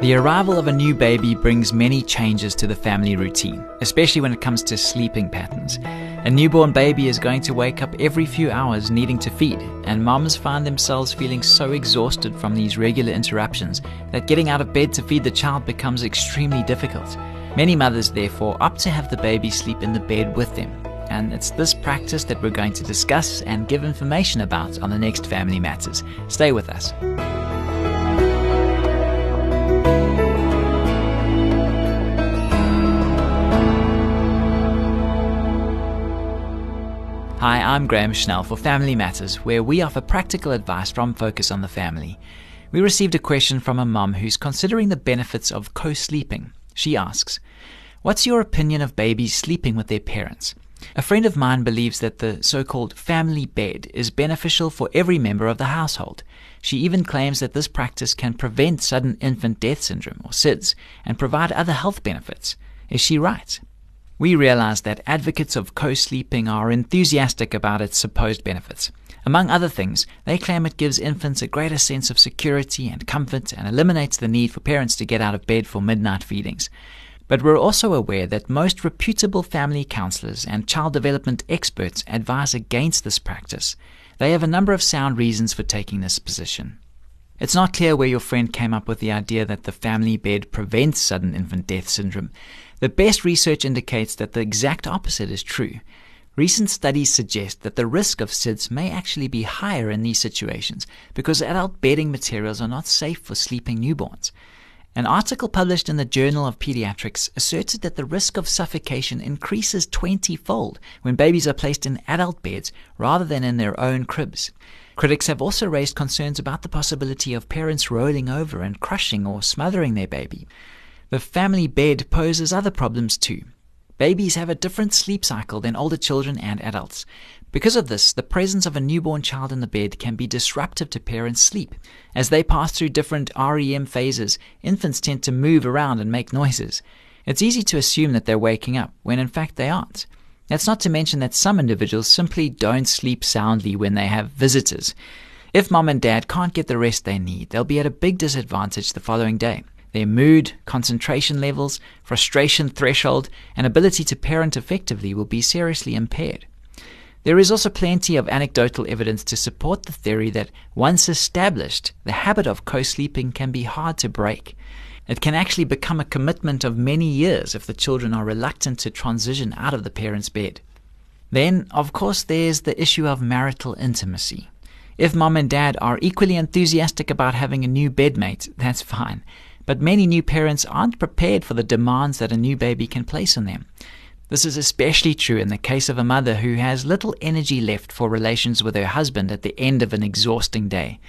The arrival of a new baby brings many changes to the family routine, especially when it comes to sleeping patterns. A newborn baby is going to wake up every few hours needing to feed, and moms find themselves feeling so exhausted from these regular interruptions that getting out of bed to feed the child becomes extremely difficult. Many mothers, therefore, opt to have the baby sleep in the bed with them. And it's this practice that we're going to discuss and give information about on the next Family Matters. Stay with us. Hi, I'm Graham Schnell for Family Matters, where we offer practical advice from Focus on the Family. We received a question from a mum who's considering the benefits of co sleeping. She asks, What's your opinion of babies sleeping with their parents? A friend of mine believes that the so called family bed is beneficial for every member of the household. She even claims that this practice can prevent sudden infant death syndrome, or SIDS, and provide other health benefits. Is she right? We realize that advocates of co sleeping are enthusiastic about its supposed benefits. Among other things, they claim it gives infants a greater sense of security and comfort and eliminates the need for parents to get out of bed for midnight feedings. But we're also aware that most reputable family counselors and child development experts advise against this practice. They have a number of sound reasons for taking this position. It's not clear where your friend came up with the idea that the family bed prevents sudden infant death syndrome. The best research indicates that the exact opposite is true. Recent studies suggest that the risk of SIDS may actually be higher in these situations because adult bedding materials are not safe for sleeping newborns. An article published in the Journal of Pediatrics asserted that the risk of suffocation increases 20 fold when babies are placed in adult beds rather than in their own cribs. Critics have also raised concerns about the possibility of parents rolling over and crushing or smothering their baby. The family bed poses other problems too. Babies have a different sleep cycle than older children and adults. Because of this, the presence of a newborn child in the bed can be disruptive to parents' sleep. As they pass through different REM phases, infants tend to move around and make noises. It's easy to assume that they're waking up, when in fact they aren't. That's not to mention that some individuals simply don't sleep soundly when they have visitors. If mom and dad can't get the rest they need, they'll be at a big disadvantage the following day. Their mood, concentration levels, frustration threshold, and ability to parent effectively will be seriously impaired. There is also plenty of anecdotal evidence to support the theory that once established, the habit of co sleeping can be hard to break. It can actually become a commitment of many years if the children are reluctant to transition out of the parent's bed. Then, of course, there's the issue of marital intimacy. If mom and dad are equally enthusiastic about having a new bedmate, that's fine. But many new parents aren't prepared for the demands that a new baby can place on them. This is especially true in the case of a mother who has little energy left for relations with her husband at the end of an exhausting day.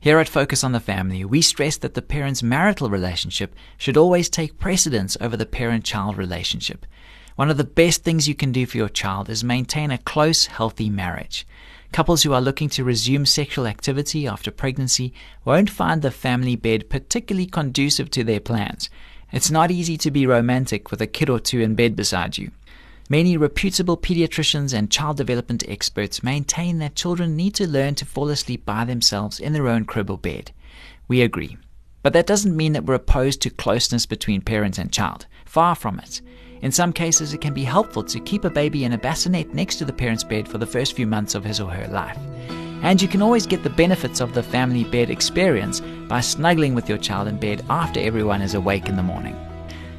Here at Focus on the Family, we stress that the parent's marital relationship should always take precedence over the parent child relationship. One of the best things you can do for your child is maintain a close, healthy marriage. Couples who are looking to resume sexual activity after pregnancy won't find the family bed particularly conducive to their plans. It's not easy to be romantic with a kid or two in bed beside you. Many reputable pediatricians and child development experts maintain that children need to learn to fall asleep by themselves in their own crib or bed. We agree. But that doesn't mean that we're opposed to closeness between parent and child. Far from it. In some cases, it can be helpful to keep a baby in a bassinet next to the parent's bed for the first few months of his or her life. And you can always get the benefits of the family bed experience by snuggling with your child in bed after everyone is awake in the morning.